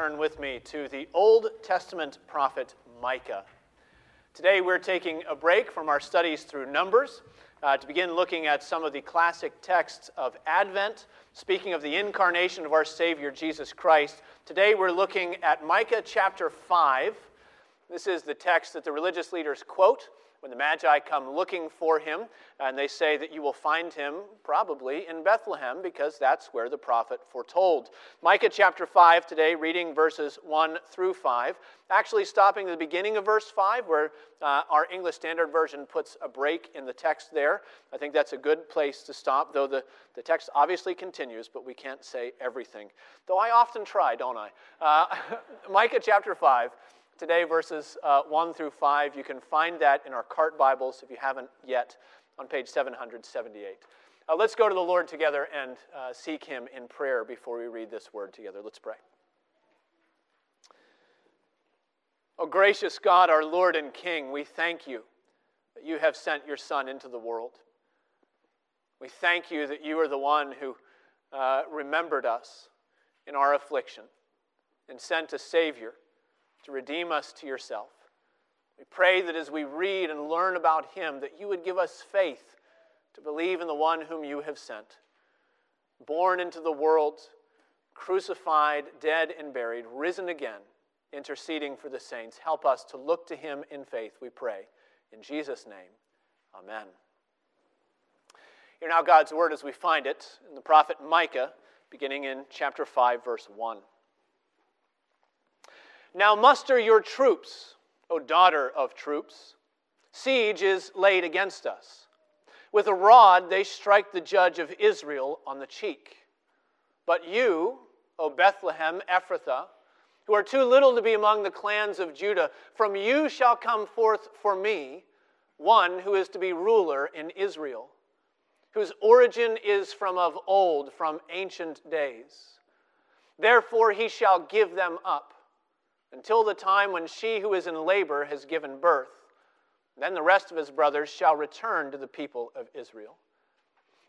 turn with me to the Old Testament prophet Micah. Today we're taking a break from our studies through Numbers uh, to begin looking at some of the classic texts of Advent, speaking of the incarnation of our Savior Jesus Christ. Today we're looking at Micah chapter 5. This is the text that the religious leaders quote when the Magi come looking for him, and they say that you will find him probably in Bethlehem because that's where the prophet foretold. Micah chapter 5 today, reading verses 1 through 5. Actually, stopping at the beginning of verse 5, where uh, our English Standard Version puts a break in the text there. I think that's a good place to stop, though the, the text obviously continues, but we can't say everything. Though I often try, don't I? Uh, Micah chapter 5 today, verses uh, 1 through 5. You can find that in our cart Bibles if you haven't yet on page 778. Uh, let's go to the Lord together and uh, seek Him in prayer before we read this word together. Let's pray. Oh, gracious God, our Lord and King, we thank you that you have sent your Son into the world. We thank you that you are the one who uh, remembered us in our affliction and sent a Savior to redeem us to yourself. We pray that as we read and learn about him, that you would give us faith to believe in the one whom you have sent. Born into the world, crucified, dead, and buried, risen again, interceding for the saints. Help us to look to him in faith, we pray. In Jesus' name, amen. Hear now God's word as we find it in the prophet Micah, beginning in chapter 5, verse 1. Now muster your troops, O daughter of troops. Siege is laid against us. With a rod they strike the judge of Israel on the cheek. But you, O Bethlehem Ephrathah, who are too little to be among the clans of Judah, from you shall come forth for me one who is to be ruler in Israel, whose origin is from of old, from ancient days. Therefore he shall give them up until the time when she who is in labor has given birth. Then the rest of his brothers shall return to the people of Israel.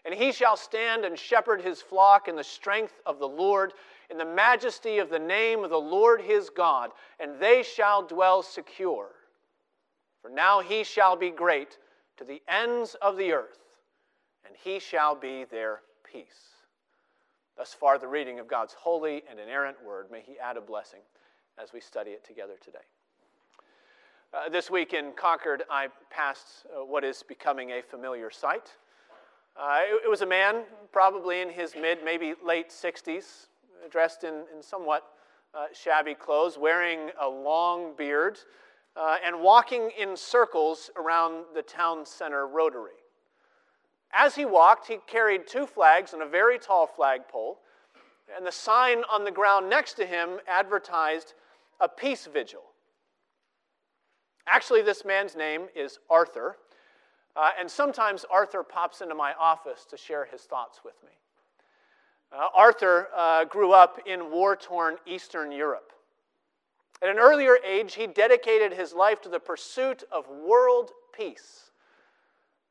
And he shall stand and shepherd his flock in the strength of the Lord, in the majesty of the name of the Lord his God, and they shall dwell secure. For now he shall be great to the ends of the earth, and he shall be their peace. Thus far, the reading of God's holy and inerrant word. May he add a blessing as we study it together today. Uh, this week in Concord, I passed uh, what is becoming a familiar sight. Uh, it, it, was a man, probably in his mid, maybe late 60s, dressed in, in somewhat uh, shabby clothes, wearing a long beard, uh, and walking in circles around the town center rotary. As he walked, he carried two flags and a very tall flagpole, and the sign on the ground next to him advertised a peace vigil. Actually, this man's name is Arthur, uh, and sometimes Arthur pops into my office to share his thoughts with me. Uh, Arthur uh, grew up in war torn Eastern Europe. At an earlier age, he dedicated his life to the pursuit of world peace.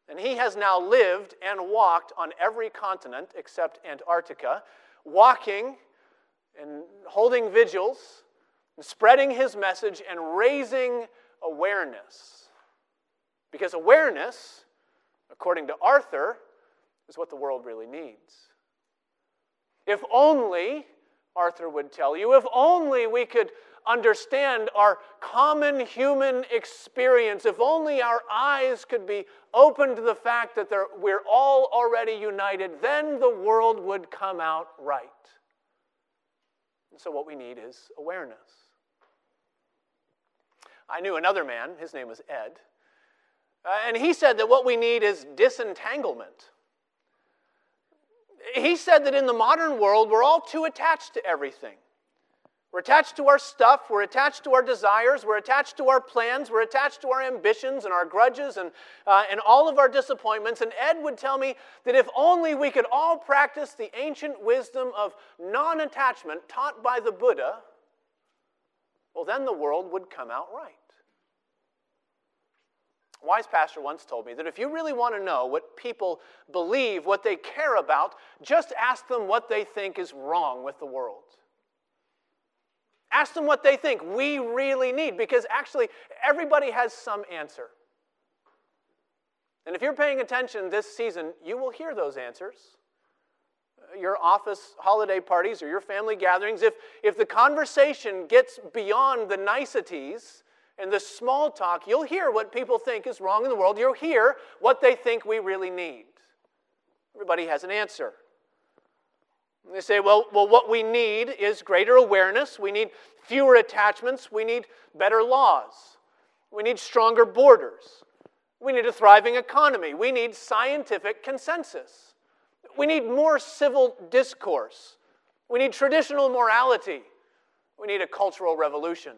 And he has now lived and walked on every continent except Antarctica, walking and holding vigils spreading his message and raising awareness. Because awareness, according to Arthur, is what the world really needs. If only, Arthur would tell you, if only we could understand our common human experience, if only our eyes could be open to the fact that we're all already united, then the world would come out right. And so, what we need is awareness. I knew another man, his name was Ed, uh, and he said that what we need is disentanglement. He said that in the modern world, we're all too attached to everything. We're attached to our stuff, we're attached to our desires, we're attached to our plans, we're attached to our ambitions and our grudges and, uh, and all of our disappointments. And Ed would tell me that if only we could all practice the ancient wisdom of non attachment taught by the Buddha, well, then the world would come out right. A wise pastor once told me that if you really want to know what people believe, what they care about, just ask them what they think is wrong with the world. Ask them what they think we really need, because actually, everybody has some answer. And if you're paying attention this season, you will hear those answers. Your office holiday parties or your family gatherings, if, if the conversation gets beyond the niceties and the small talk, you'll hear what people think is wrong in the world. You'll hear what they think we really need. Everybody has an answer. And they say, well, well, what we need is greater awareness. We need fewer attachments. We need better laws. We need stronger borders. We need a thriving economy. We need scientific consensus. We need more civil discourse. We need traditional morality. We need a cultural revolution.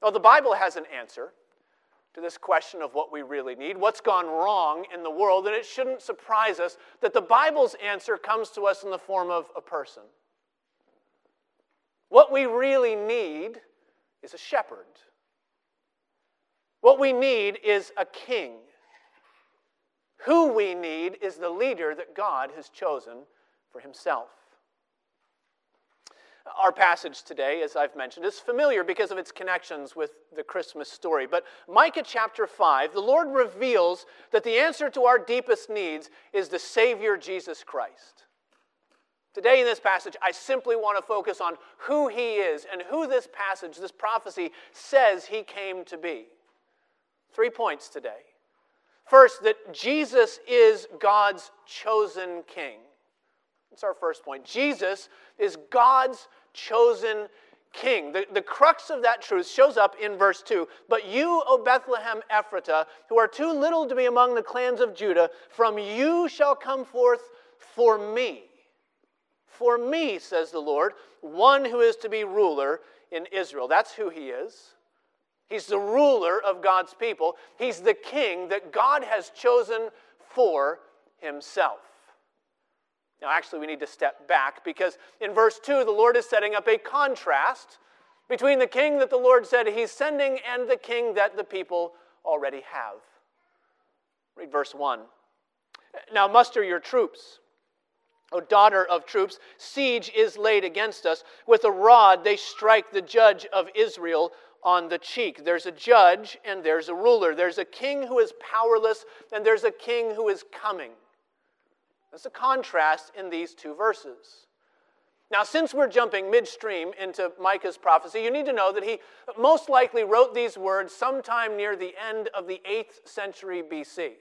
Well, the Bible has an answer to this question of what we really need, what's gone wrong in the world, and it shouldn't surprise us that the Bible's answer comes to us in the form of a person. What we really need is a shepherd. What we need is a king. Who we need is the leader that God has chosen for himself. Our passage today, as I've mentioned, is familiar because of its connections with the Christmas story. But Micah chapter 5, the Lord reveals that the answer to our deepest needs is the Savior Jesus Christ. Today, in this passage, I simply want to focus on who He is and who this passage, this prophecy, says He came to be. Three points today. First, that Jesus is God's chosen king. That's our first point. Jesus is God's chosen king. The, the crux of that truth shows up in verse 2. But you, O Bethlehem Ephrathah, who are too little to be among the clans of Judah, from you shall come forth for me. For me, says the Lord, one who is to be ruler in Israel. That's who he is. He's the ruler of God's people. He's the king that God has chosen for himself. Now, actually, we need to step back because in verse 2, the Lord is setting up a contrast between the king that the Lord said he's sending and the king that the people already have. Read verse 1. Now, muster your troops. O daughter of troops, siege is laid against us. With a rod they strike the judge of Israel on the cheek. There's a judge and there's a ruler. There's a king who is powerless and there's a king who is coming. There's a contrast in these two verses. Now, since we're jumping midstream into Micah's prophecy, you need to know that he most likely wrote these words sometime near the end of the 8th century BC,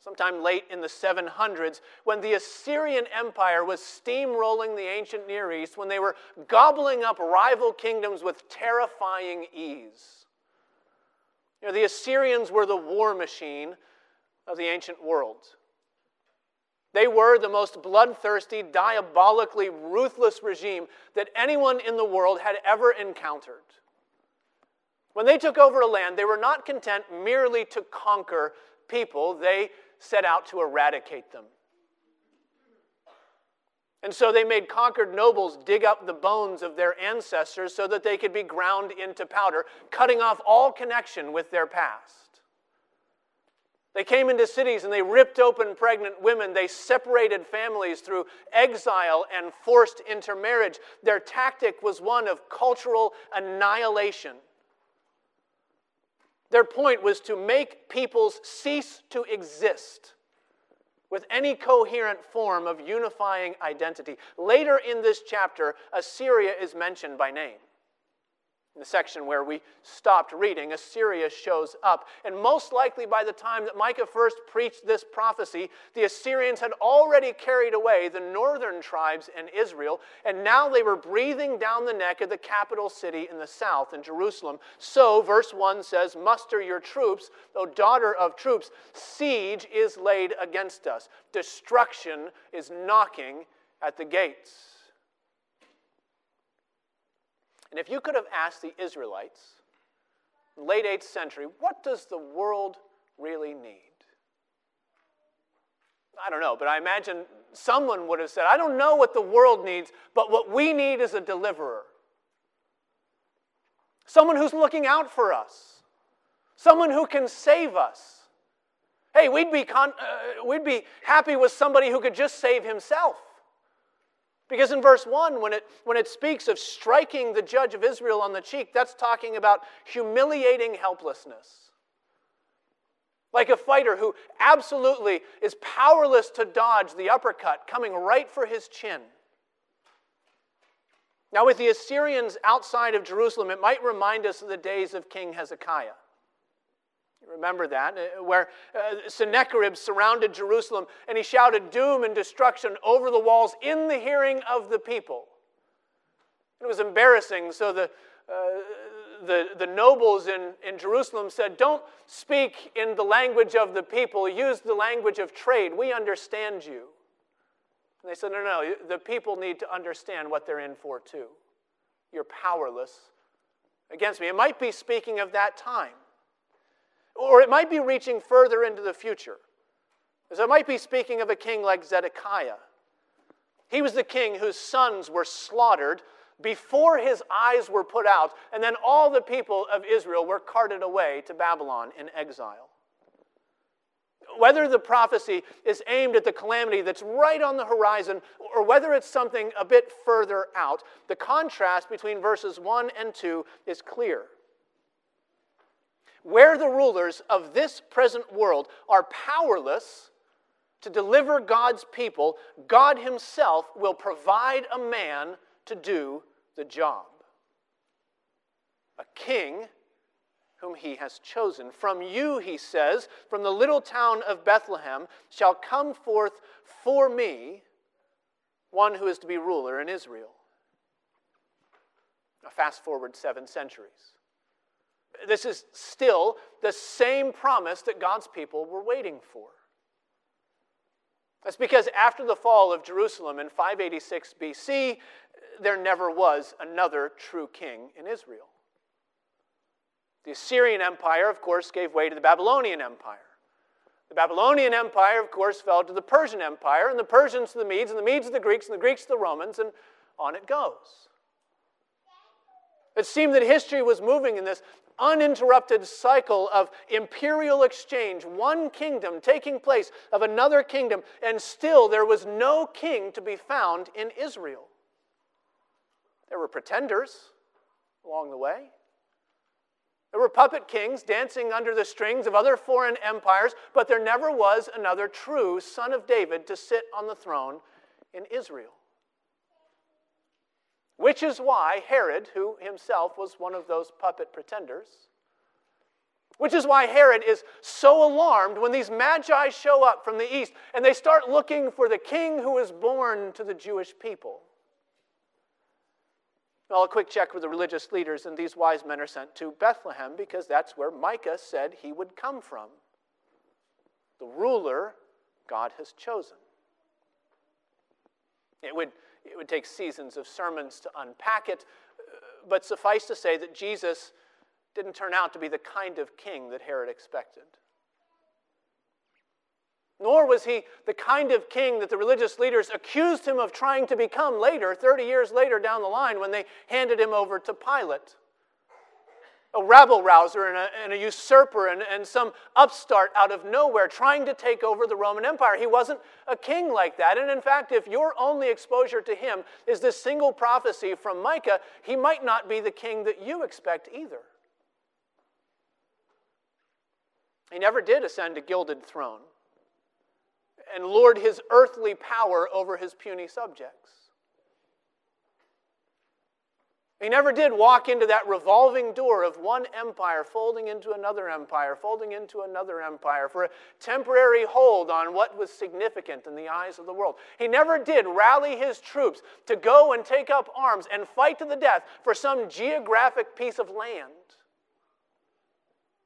sometime late in the 700s, when the Assyrian Empire was steamrolling the ancient Near East, when they were gobbling up rival kingdoms with terrifying ease. You know, the Assyrians were the war machine of the ancient world. They were the most bloodthirsty, diabolically ruthless regime that anyone in the world had ever encountered. When they took over a land, they were not content merely to conquer people, they set out to eradicate them. And so they made conquered nobles dig up the bones of their ancestors so that they could be ground into powder, cutting off all connection with their past. They came into cities and they ripped open pregnant women. They separated families through exile and forced intermarriage. Their tactic was one of cultural annihilation. Their point was to make peoples cease to exist with any coherent form of unifying identity. Later in this chapter, Assyria is mentioned by name. In the section where we stopped reading, Assyria shows up. And most likely by the time that Micah first preached this prophecy, the Assyrians had already carried away the northern tribes in Israel, and now they were breathing down the neck of the capital city in the south, in Jerusalem. So, verse 1 says, Muster your troops, O daughter of troops, siege is laid against us, destruction is knocking at the gates. And if you could have asked the Israelites, late 8th century, what does the world really need? I don't know, but I imagine someone would have said, I don't know what the world needs, but what we need is a deliverer. Someone who's looking out for us, someone who can save us. Hey, we'd be, con- uh, we'd be happy with somebody who could just save himself. Because in verse 1, when it, when it speaks of striking the judge of Israel on the cheek, that's talking about humiliating helplessness. Like a fighter who absolutely is powerless to dodge the uppercut coming right for his chin. Now, with the Assyrians outside of Jerusalem, it might remind us of the days of King Hezekiah. Remember that, uh, where uh, Sennacherib surrounded Jerusalem and he shouted doom and destruction over the walls in the hearing of the people. It was embarrassing, so the, uh, the, the nobles in, in Jerusalem said, Don't speak in the language of the people, use the language of trade. We understand you. And they said, No, no, the people need to understand what they're in for, too. You're powerless against me. It might be speaking of that time. Or it might be reaching further into the future. As it might be speaking of a king like Zedekiah. He was the king whose sons were slaughtered before his eyes were put out, and then all the people of Israel were carted away to Babylon in exile. Whether the prophecy is aimed at the calamity that's right on the horizon, or whether it's something a bit further out, the contrast between verses 1 and 2 is clear where the rulers of this present world are powerless to deliver God's people, God Himself will provide a man to do the job. A king whom He has chosen. From you, He says, from the little town of Bethlehem, shall come forth for me one who is to be ruler in Israel. Now, fast forward seven centuries. This is still the same promise that God's people were waiting for. That's because after the fall of Jerusalem in 586 BC, there never was another true king in Israel. The Assyrian Empire, of course, gave way to the Babylonian Empire. The Babylonian Empire, of course, fell to the Persian Empire, and the Persians to the Medes, and the Medes to the Greeks, and the Greeks to the Romans, and on it goes. It seemed that history was moving in this uninterrupted cycle of imperial exchange, one kingdom taking place of another kingdom, and still there was no king to be found in Israel. There were pretenders along the way. There were puppet kings dancing under the strings of other foreign empires, but there never was another true son of David to sit on the throne in Israel. Which is why Herod, who himself was one of those puppet pretenders, which is why Herod is so alarmed when these magi show up from the east and they start looking for the king who was born to the Jewish people. Well, a quick check with the religious leaders, and these wise men are sent to Bethlehem because that's where Micah said he would come from. The ruler God has chosen. It would it would take seasons of sermons to unpack it, uh, but suffice to say that Jesus didn't turn out to be the kind of king that Herod expected. Nor was he the kind of king that the religious leaders accused him of trying to become later, 30 years later down the line, when they handed him over to Pilate a rabble rouser and a, and a usurper and, and some upstart out of nowhere trying to take over the Roman Empire. He wasn't a king like that. And in fact, if your only exposure to him is this single prophecy from Micah, he might not be the king that you expect either. He never did ascend a gilded throne and lord his earthly power over his puny subjects. He never did walk into that revolving door of one empire folding into another empire, folding into another empire for a temporary hold on what was significant in the eyes of the world. He never did rally his troops to go and take up arms and fight to the death for some geographic piece of land.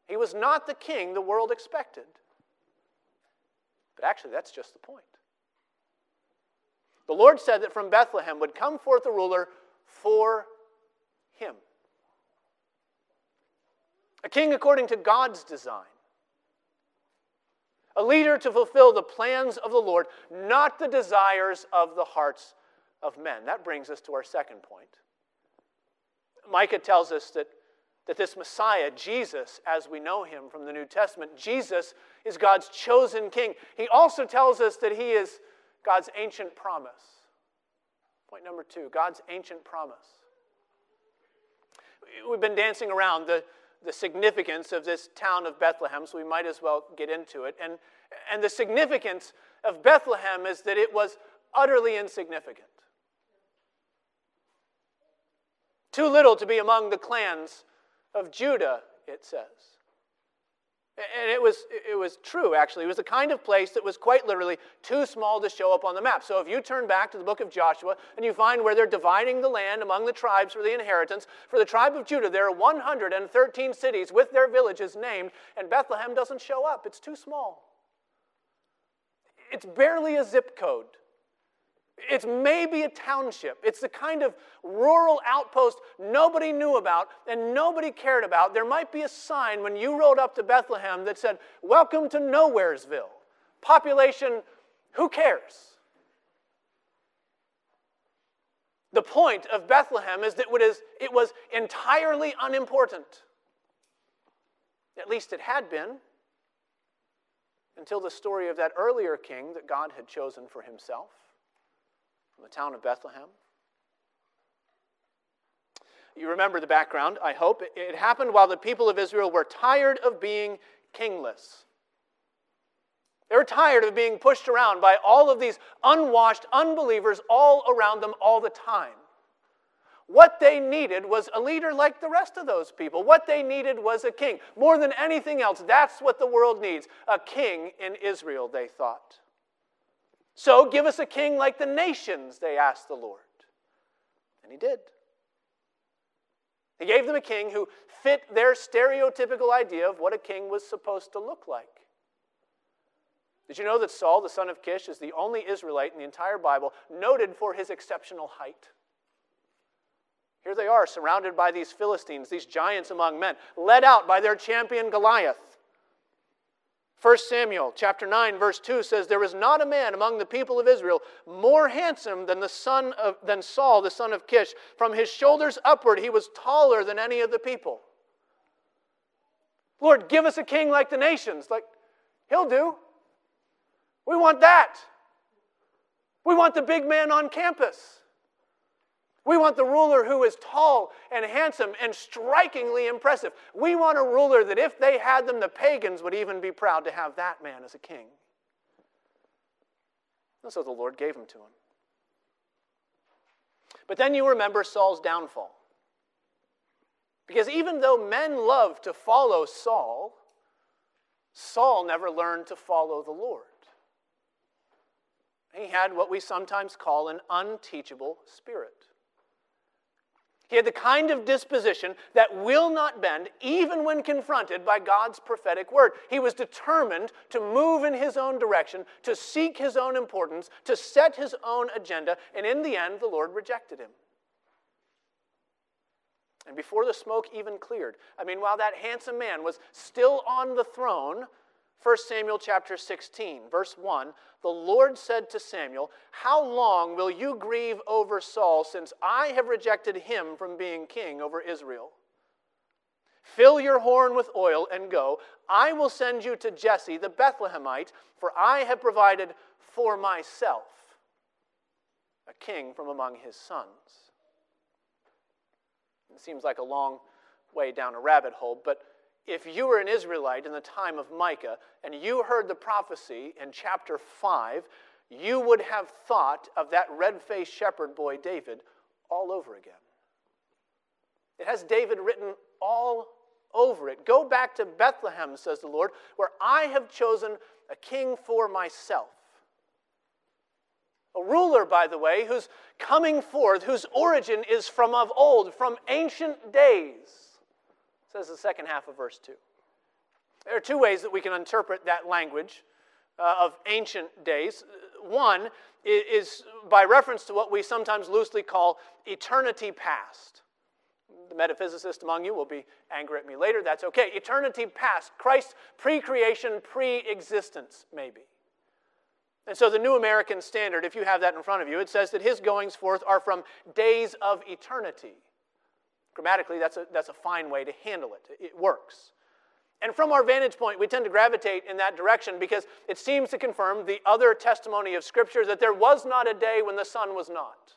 He was not the king the world expected. But actually, that's just the point. The Lord said that from Bethlehem would come forth a ruler for him. A king according to God's design. A leader to fulfill the plans of the Lord, not the desires of the hearts of men. That brings us to our second point. Micah tells us that, that this Messiah, Jesus, as we know him from the New Testament, Jesus is God's chosen king. He also tells us that he is God's ancient promise Point number two God's ancient promise. We've been dancing around the, the significance of this town of Bethlehem, so we might as well get into it. And, and the significance of Bethlehem is that it was utterly insignificant. Too little to be among the clans of Judah, it says. And it was, it was true, actually. It was the kind of place that was quite literally too small to show up on the map. So if you turn back to the book of Joshua and you find where they're dividing the land among the tribes for the inheritance, for the tribe of Judah, there are 113 cities with their villages named, and Bethlehem doesn't show up. It's too small. It's barely a zip code. It's maybe a township. It's the kind of rural outpost nobody knew about and nobody cared about. There might be a sign when you rode up to Bethlehem that said, Welcome to Nowheresville. Population, who cares? The point of Bethlehem is that it was entirely unimportant. At least it had been until the story of that earlier king that God had chosen for himself from the town of Bethlehem. You remember the background, I hope. It happened while the people of Israel were tired of being kingless. They were tired of being pushed around by all of these unwashed unbelievers all around them all the time. What they needed was a leader like the rest of those people. What they needed was a king. More than anything else, that's what the world needs a king in Israel, they thought. So give us a king like the nations, they asked the Lord. And he did. He gave them a king who fit their stereotypical idea of what a king was supposed to look like. Did you know that Saul, the son of Kish, is the only Israelite in the entire Bible noted for his exceptional height? Here they are, surrounded by these Philistines, these giants among men, led out by their champion Goliath. 1 Samuel chapter 9 verse 2 says there was not a man among the people of Israel more handsome than the son of than Saul the son of Kish. From his shoulders upward he was taller than any of the people. Lord give us a king like the nations. Like he'll do. We want that. We want the big man on campus we want the ruler who is tall and handsome and strikingly impressive. We want a ruler that if they had them, the pagans would even be proud to have that man as a king. And so the Lord gave him to him. But then you remember Saul's downfall. Because even though men loved to follow Saul, Saul never learned to follow the Lord. He had what we sometimes call an unteachable spirit. He had the kind of disposition that will not bend even when confronted by God's prophetic word. He was determined to move in his own direction, to seek his own importance, to set his own agenda, and in the end, the Lord rejected him. And before the smoke even cleared, I mean, while that handsome man was still on the throne, 1 Samuel chapter 16, verse 1, the Lord said to Samuel, How long will you grieve over Saul since I have rejected him from being king over Israel? Fill your horn with oil and go. I will send you to Jesse the Bethlehemite, for I have provided for myself a king from among his sons. It seems like a long way down a rabbit hole, but if you were an Israelite in the time of Micah and you heard the prophecy in chapter 5, you would have thought of that red faced shepherd boy David all over again. It has David written all over it. Go back to Bethlehem, says the Lord, where I have chosen a king for myself. A ruler, by the way, who's coming forth, whose origin is from of old, from ancient days says the second half of verse 2. There are two ways that we can interpret that language uh, of ancient days. One is by reference to what we sometimes loosely call eternity past. The metaphysicist among you will be angry at me later. That's okay. Eternity past, Christ's pre creation, pre existence, maybe. And so the New American Standard, if you have that in front of you, it says that his goings forth are from days of eternity. Grammatically, that's a, that's a fine way to handle it. It works. And from our vantage point, we tend to gravitate in that direction because it seems to confirm the other testimony of Scripture that there was not a day when the Son was not.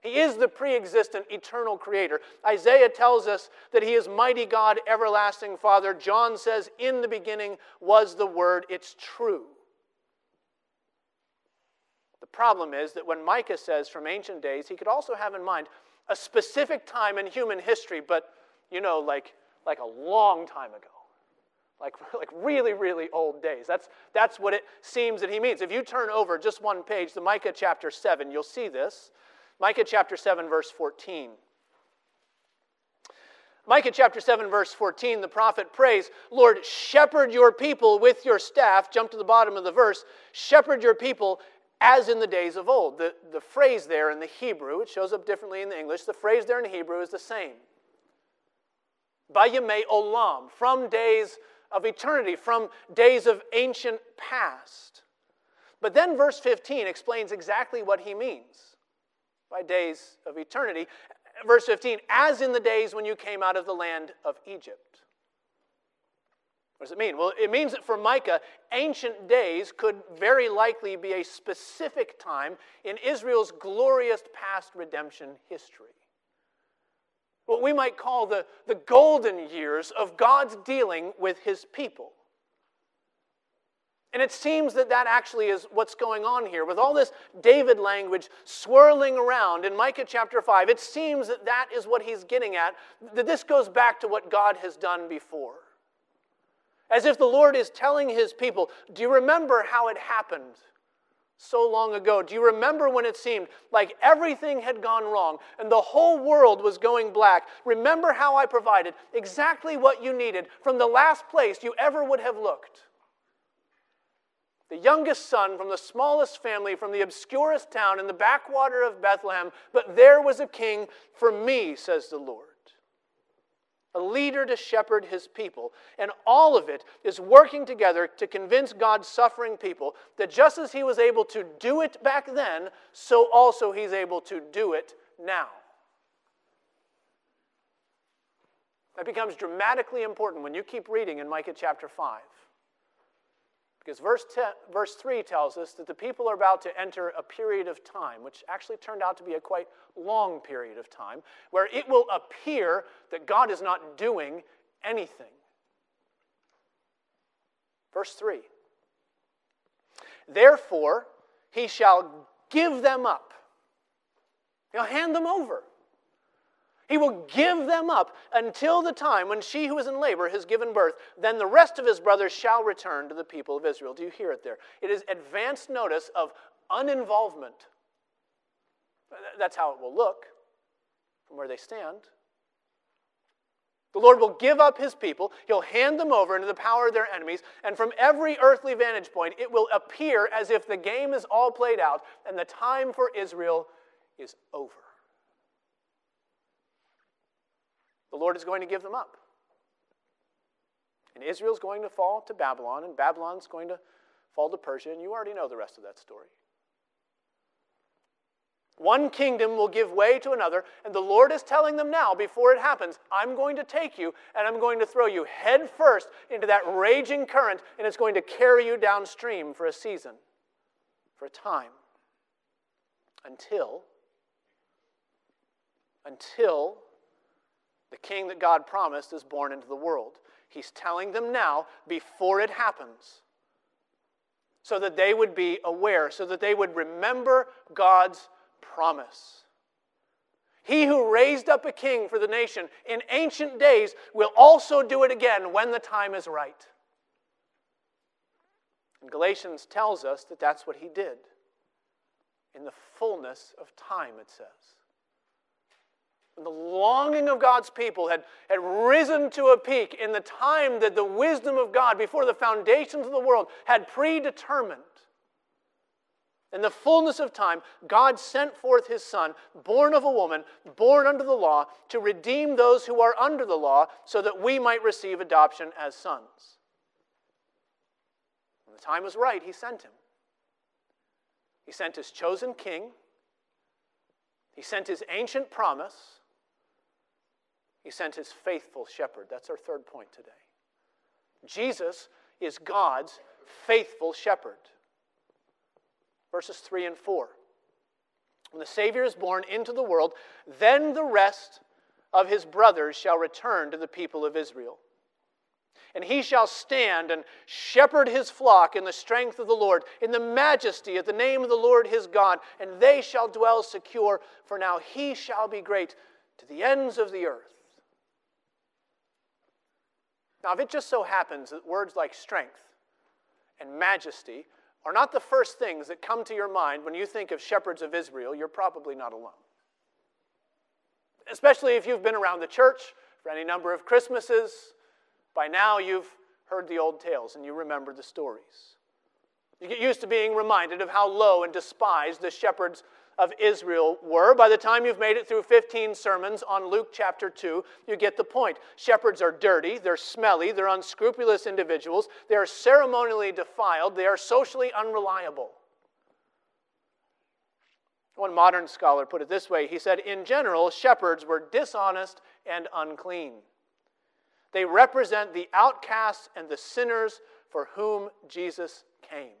He is the pre existent, eternal creator. Isaiah tells us that he is mighty God, everlasting Father. John says, In the beginning was the Word. It's true. The problem is that when Micah says from ancient days, he could also have in mind a specific time in human history, but you know, like, like a long time ago. Like, like really, really old days. That's, that's what it seems that he means. If you turn over just one page, the Micah chapter 7, you'll see this. Micah chapter 7, verse 14. Micah chapter 7, verse 14, the prophet prays, Lord, shepherd your people with your staff. Jump to the bottom of the verse. Shepherd your people as in the days of old. The, the phrase there in the Hebrew, it shows up differently in the English, the phrase there in Hebrew is the same. Bayame olam, from days of eternity, from days of ancient past. But then verse 15 explains exactly what he means by days of eternity. Verse 15, as in the days when you came out of the land of Egypt. What does it mean? Well, it means that for Micah, ancient days could very likely be a specific time in Israel's glorious past redemption history. What we might call the, the golden years of God's dealing with his people. And it seems that that actually is what's going on here. With all this David language swirling around in Micah chapter 5, it seems that that is what he's getting at, that this goes back to what God has done before. As if the Lord is telling his people, Do you remember how it happened so long ago? Do you remember when it seemed like everything had gone wrong and the whole world was going black? Remember how I provided exactly what you needed from the last place you ever would have looked? the youngest son from the smallest family, from the obscurest town in the backwater of Bethlehem, but there was a king for me, says the Lord. A leader to shepherd his people. And all of it is working together to convince God's suffering people that just as he was able to do it back then, so also he's able to do it now. That becomes dramatically important when you keep reading in Micah chapter 5. Because verse, 10, verse 3 tells us that the people are about to enter a period of time, which actually turned out to be a quite long period of time, where it will appear that God is not doing anything. Verse 3 Therefore, he shall give them up, he'll hand them over. He will give them up until the time when she who is in labor has given birth. Then the rest of his brothers shall return to the people of Israel. Do you hear it there? It is advanced notice of uninvolvement. That's how it will look from where they stand. The Lord will give up his people, he'll hand them over into the power of their enemies, and from every earthly vantage point, it will appear as if the game is all played out and the time for Israel is over. The Lord is going to give them up. And Israel's going to fall to Babylon, and Babylon's going to fall to Persia, and you already know the rest of that story. One kingdom will give way to another, and the Lord is telling them now, before it happens, I'm going to take you and I'm going to throw you head first into that raging current, and it's going to carry you downstream for a season, for a time, until, until the king that God promised is born into the world. He's telling them now before it happens so that they would be aware, so that they would remember God's promise. He who raised up a king for the nation in ancient days will also do it again when the time is right. And Galatians tells us that that's what he did in the fullness of time, it says. The longing of God's people had, had risen to a peak in the time that the wisdom of God, before the foundations of the world, had predetermined. In the fullness of time, God sent forth his Son, born of a woman, born under the law, to redeem those who are under the law, so that we might receive adoption as sons. When the time was right, he sent him. He sent his chosen king, he sent his ancient promise, he sent his faithful shepherd. That's our third point today. Jesus is God's faithful shepherd. Verses 3 and 4. when the Savior is born into the world, then the rest of his brothers shall return to the people of Israel. And he shall stand and shepherd his flock in the strength of the Lord, in the majesty of the name of the Lord his God, and they shall dwell secure, for now he shall be great to the ends of the earth. Now, if it just so happens that words like strength and majesty are not the first things that come to your mind when you think of shepherds of Israel, you're probably not alone. Especially if you've been around the church for any number of Christmases, by now you've heard the old tales and you remember the stories. You get used to being reminded of how low and despised the shepherds of Israel were. By the time you've made it through 15 sermons on Luke chapter 2, you get the point. Shepherds are dirty, they're smelly, they're unscrupulous individuals, they are ceremonially defiled, they are socially unreliable. One modern scholar put it this way he said, In general, shepherds were dishonest and unclean. They represent the outcasts and the sinners for whom Jesus came.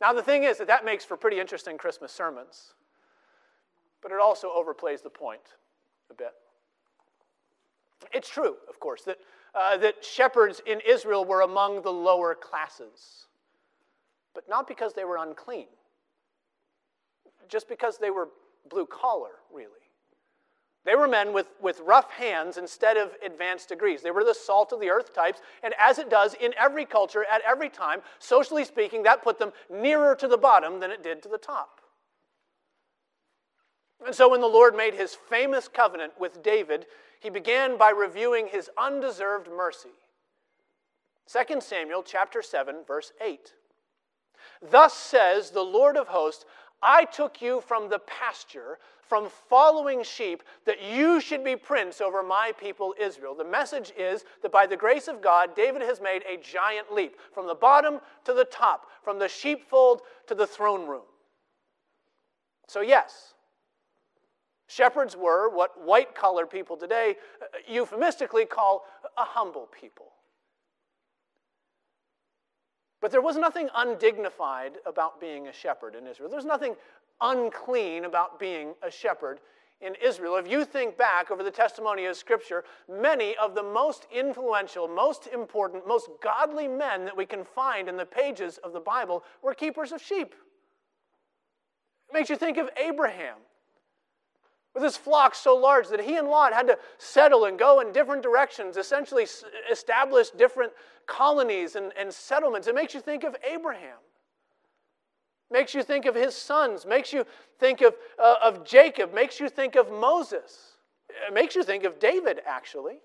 Now, the thing is that that makes for pretty interesting Christmas sermons, but it also overplays the point a bit. It's true, of course, that, uh, that shepherds in Israel were among the lower classes, but not because they were unclean, just because they were blue collar, really. They were men with, with rough hands instead of advanced degrees. They were the salt of the earth types, and as it does in every culture at every time, socially speaking, that put them nearer to the bottom than it did to the top. And so when the Lord made his famous covenant with David, he began by reviewing his undeserved mercy. 2 Samuel chapter 7 verse 8. Thus says the Lord of hosts, I took you from the pasture, from following sheep, that you should be prince over my people Israel. The message is that by the grace of God, David has made a giant leap from the bottom to the top, from the sheepfold to the throne room. So, yes, shepherds were what white collar people today uh, euphemistically call a humble people. But there was nothing undignified about being a shepherd in Israel. There's nothing unclean about being a shepherd in Israel. If you think back over the testimony of Scripture, many of the most influential, most important, most godly men that we can find in the pages of the Bible were keepers of sheep. It makes you think of Abraham with his flock so large that he and Lot had to settle and go in different directions, essentially establish different colonies and, and settlements. It makes you think of Abraham. Makes you think of his sons, makes you think of, uh, of Jacob, makes you think of Moses, it makes you think of David, actually.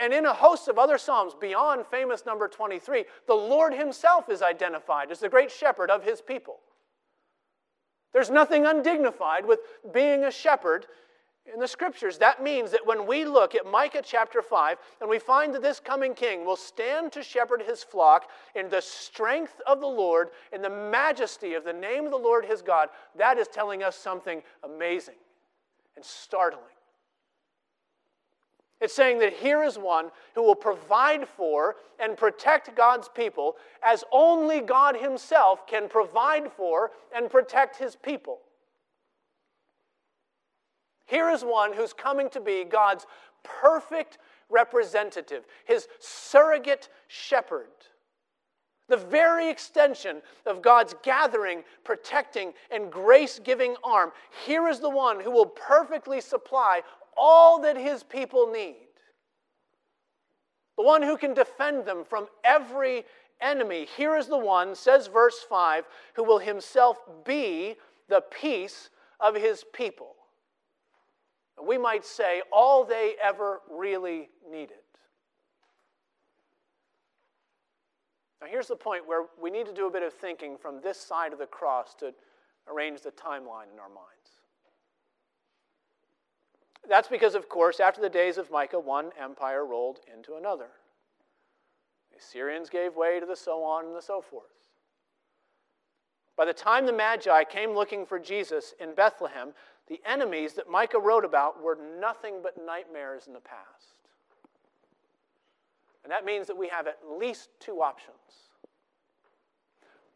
And in a host of other Psalms beyond famous number 23, the Lord Himself is identified as the great shepherd of His people. There's nothing undignified with being a shepherd in the scriptures. That means that when we look at Micah chapter 5 and we find that this coming king will stand to shepherd his flock in the strength of the Lord, in the majesty of the name of the Lord his God, that is telling us something amazing and startling. It's saying that here is one who will provide for and protect God's people as only God Himself can provide for and protect His people. Here is one who's coming to be God's perfect representative, His surrogate shepherd. The very extension of God's gathering, protecting, and grace giving arm. Here is the one who will perfectly supply all that his people need. The one who can defend them from every enemy. Here is the one, says verse 5, who will himself be the peace of his people. We might say all they ever really needed. Now, here's the point where we need to do a bit of thinking from this side of the cross to arrange the timeline in our minds. That's because, of course, after the days of Micah, one empire rolled into another. The Assyrians gave way to the so on and the so forth. By the time the Magi came looking for Jesus in Bethlehem, the enemies that Micah wrote about were nothing but nightmares in the past. And that means that we have at least two options.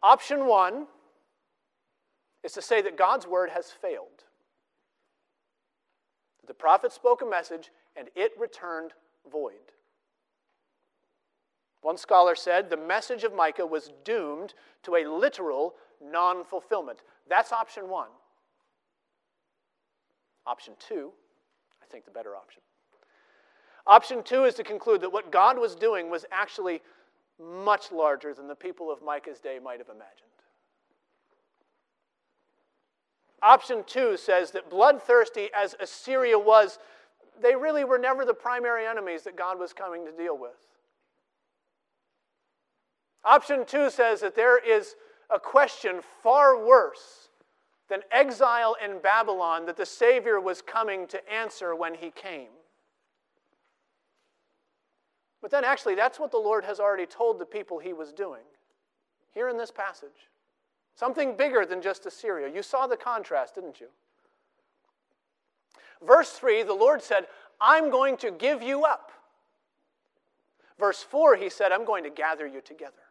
Option one is to say that God's word has failed. The prophet spoke a message and it returned void. One scholar said the message of Micah was doomed to a literal non fulfillment. That's option one. Option two, I think the better option. Option two is to conclude that what God was doing was actually much larger than the people of Micah's day might have imagined. Option two says that bloodthirsty as Assyria was, they really were never the primary enemies that God was coming to deal with. Option two says that there is a question far worse than exile in Babylon that the Savior was coming to answer when he came. But then, actually, that's what the Lord has already told the people he was doing here in this passage. Something bigger than just Assyria. You saw the contrast, didn't you? Verse 3, the Lord said, I'm going to give you up. Verse 4, he said, I'm going to gather you together.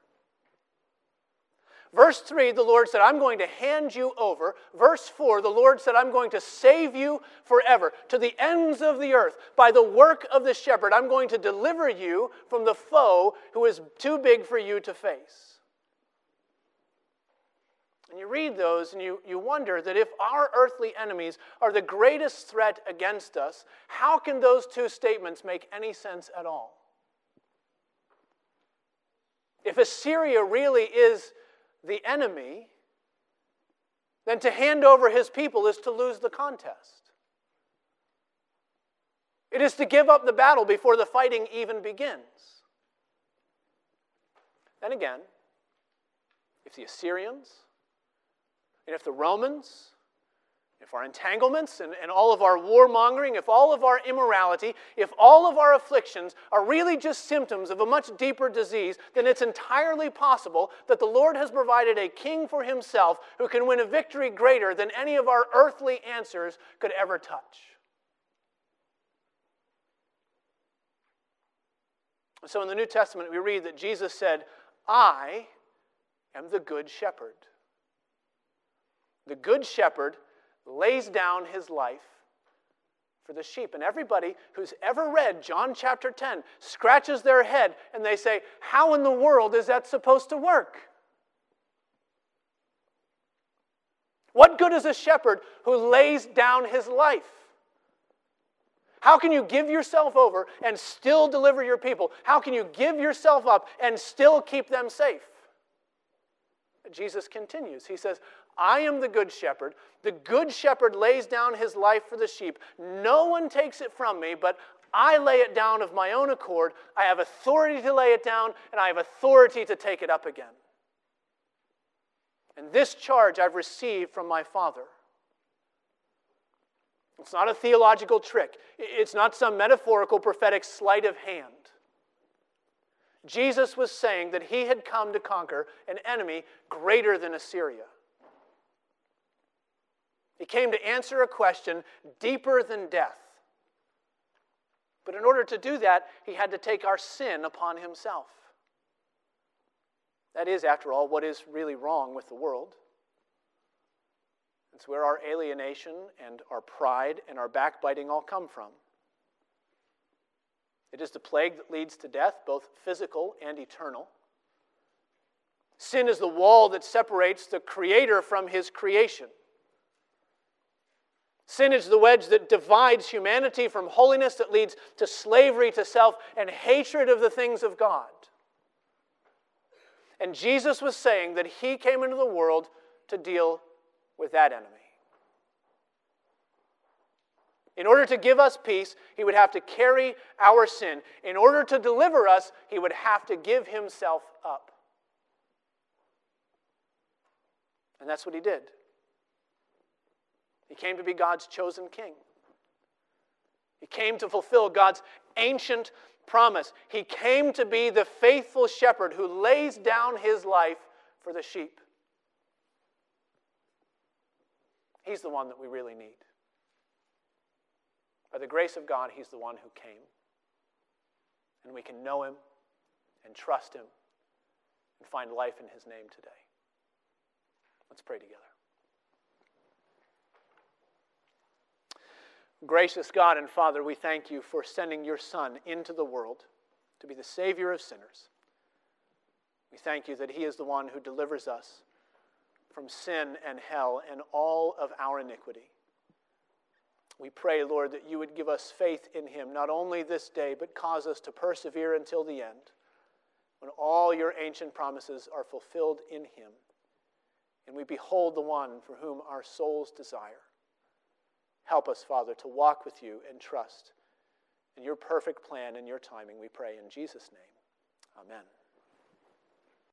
Verse 3, the Lord said, I'm going to hand you over. Verse 4, the Lord said, I'm going to save you forever to the ends of the earth. By the work of the shepherd, I'm going to deliver you from the foe who is too big for you to face. And you read those and you, you wonder that if our earthly enemies are the greatest threat against us, how can those two statements make any sense at all? If Assyria really is the enemy, then to hand over his people is to lose the contest. It is to give up the battle before the fighting even begins. Then again, if the Assyrians and if the Romans if our entanglements and, and all of our warmongering, if all of our immorality, if all of our afflictions are really just symptoms of a much deeper disease, then it's entirely possible that the Lord has provided a king for himself who can win a victory greater than any of our earthly answers could ever touch. So in the New Testament, we read that Jesus said, I am the good shepherd. The good shepherd lays down his life for the sheep. And everybody who's ever read John chapter 10 scratches their head and they say, How in the world is that supposed to work? What good is a shepherd who lays down his life? How can you give yourself over and still deliver your people? How can you give yourself up and still keep them safe? Jesus continues. He says, I am the good shepherd. The good shepherd lays down his life for the sheep. No one takes it from me, but I lay it down of my own accord. I have authority to lay it down, and I have authority to take it up again. And this charge I've received from my Father. It's not a theological trick, it's not some metaphorical prophetic sleight of hand. Jesus was saying that he had come to conquer an enemy greater than Assyria. He came to answer a question deeper than death. But in order to do that, he had to take our sin upon himself. That is, after all, what is really wrong with the world. It's where our alienation and our pride and our backbiting all come from. It is the plague that leads to death, both physical and eternal. Sin is the wall that separates the Creator from His creation. Sin is the wedge that divides humanity from holiness, that leads to slavery to self and hatred of the things of God. And Jesus was saying that He came into the world to deal with that enemy. In order to give us peace, he would have to carry our sin. In order to deliver us, he would have to give himself up. And that's what he did. He came to be God's chosen king. He came to fulfill God's ancient promise. He came to be the faithful shepherd who lays down his life for the sheep. He's the one that we really need. By the grace of God, He's the one who came. And we can know Him and trust Him and find life in His name today. Let's pray together. Gracious God and Father, we thank you for sending your Son into the world to be the Savior of sinners. We thank you that He is the one who delivers us from sin and hell and all of our iniquity. We pray, Lord, that you would give us faith in Him, not only this day, but cause us to persevere until the end, when all your ancient promises are fulfilled in Him, and we behold the one for whom our souls desire. Help us, Father, to walk with you and trust in your perfect plan and your timing, we pray in Jesus' name. Amen.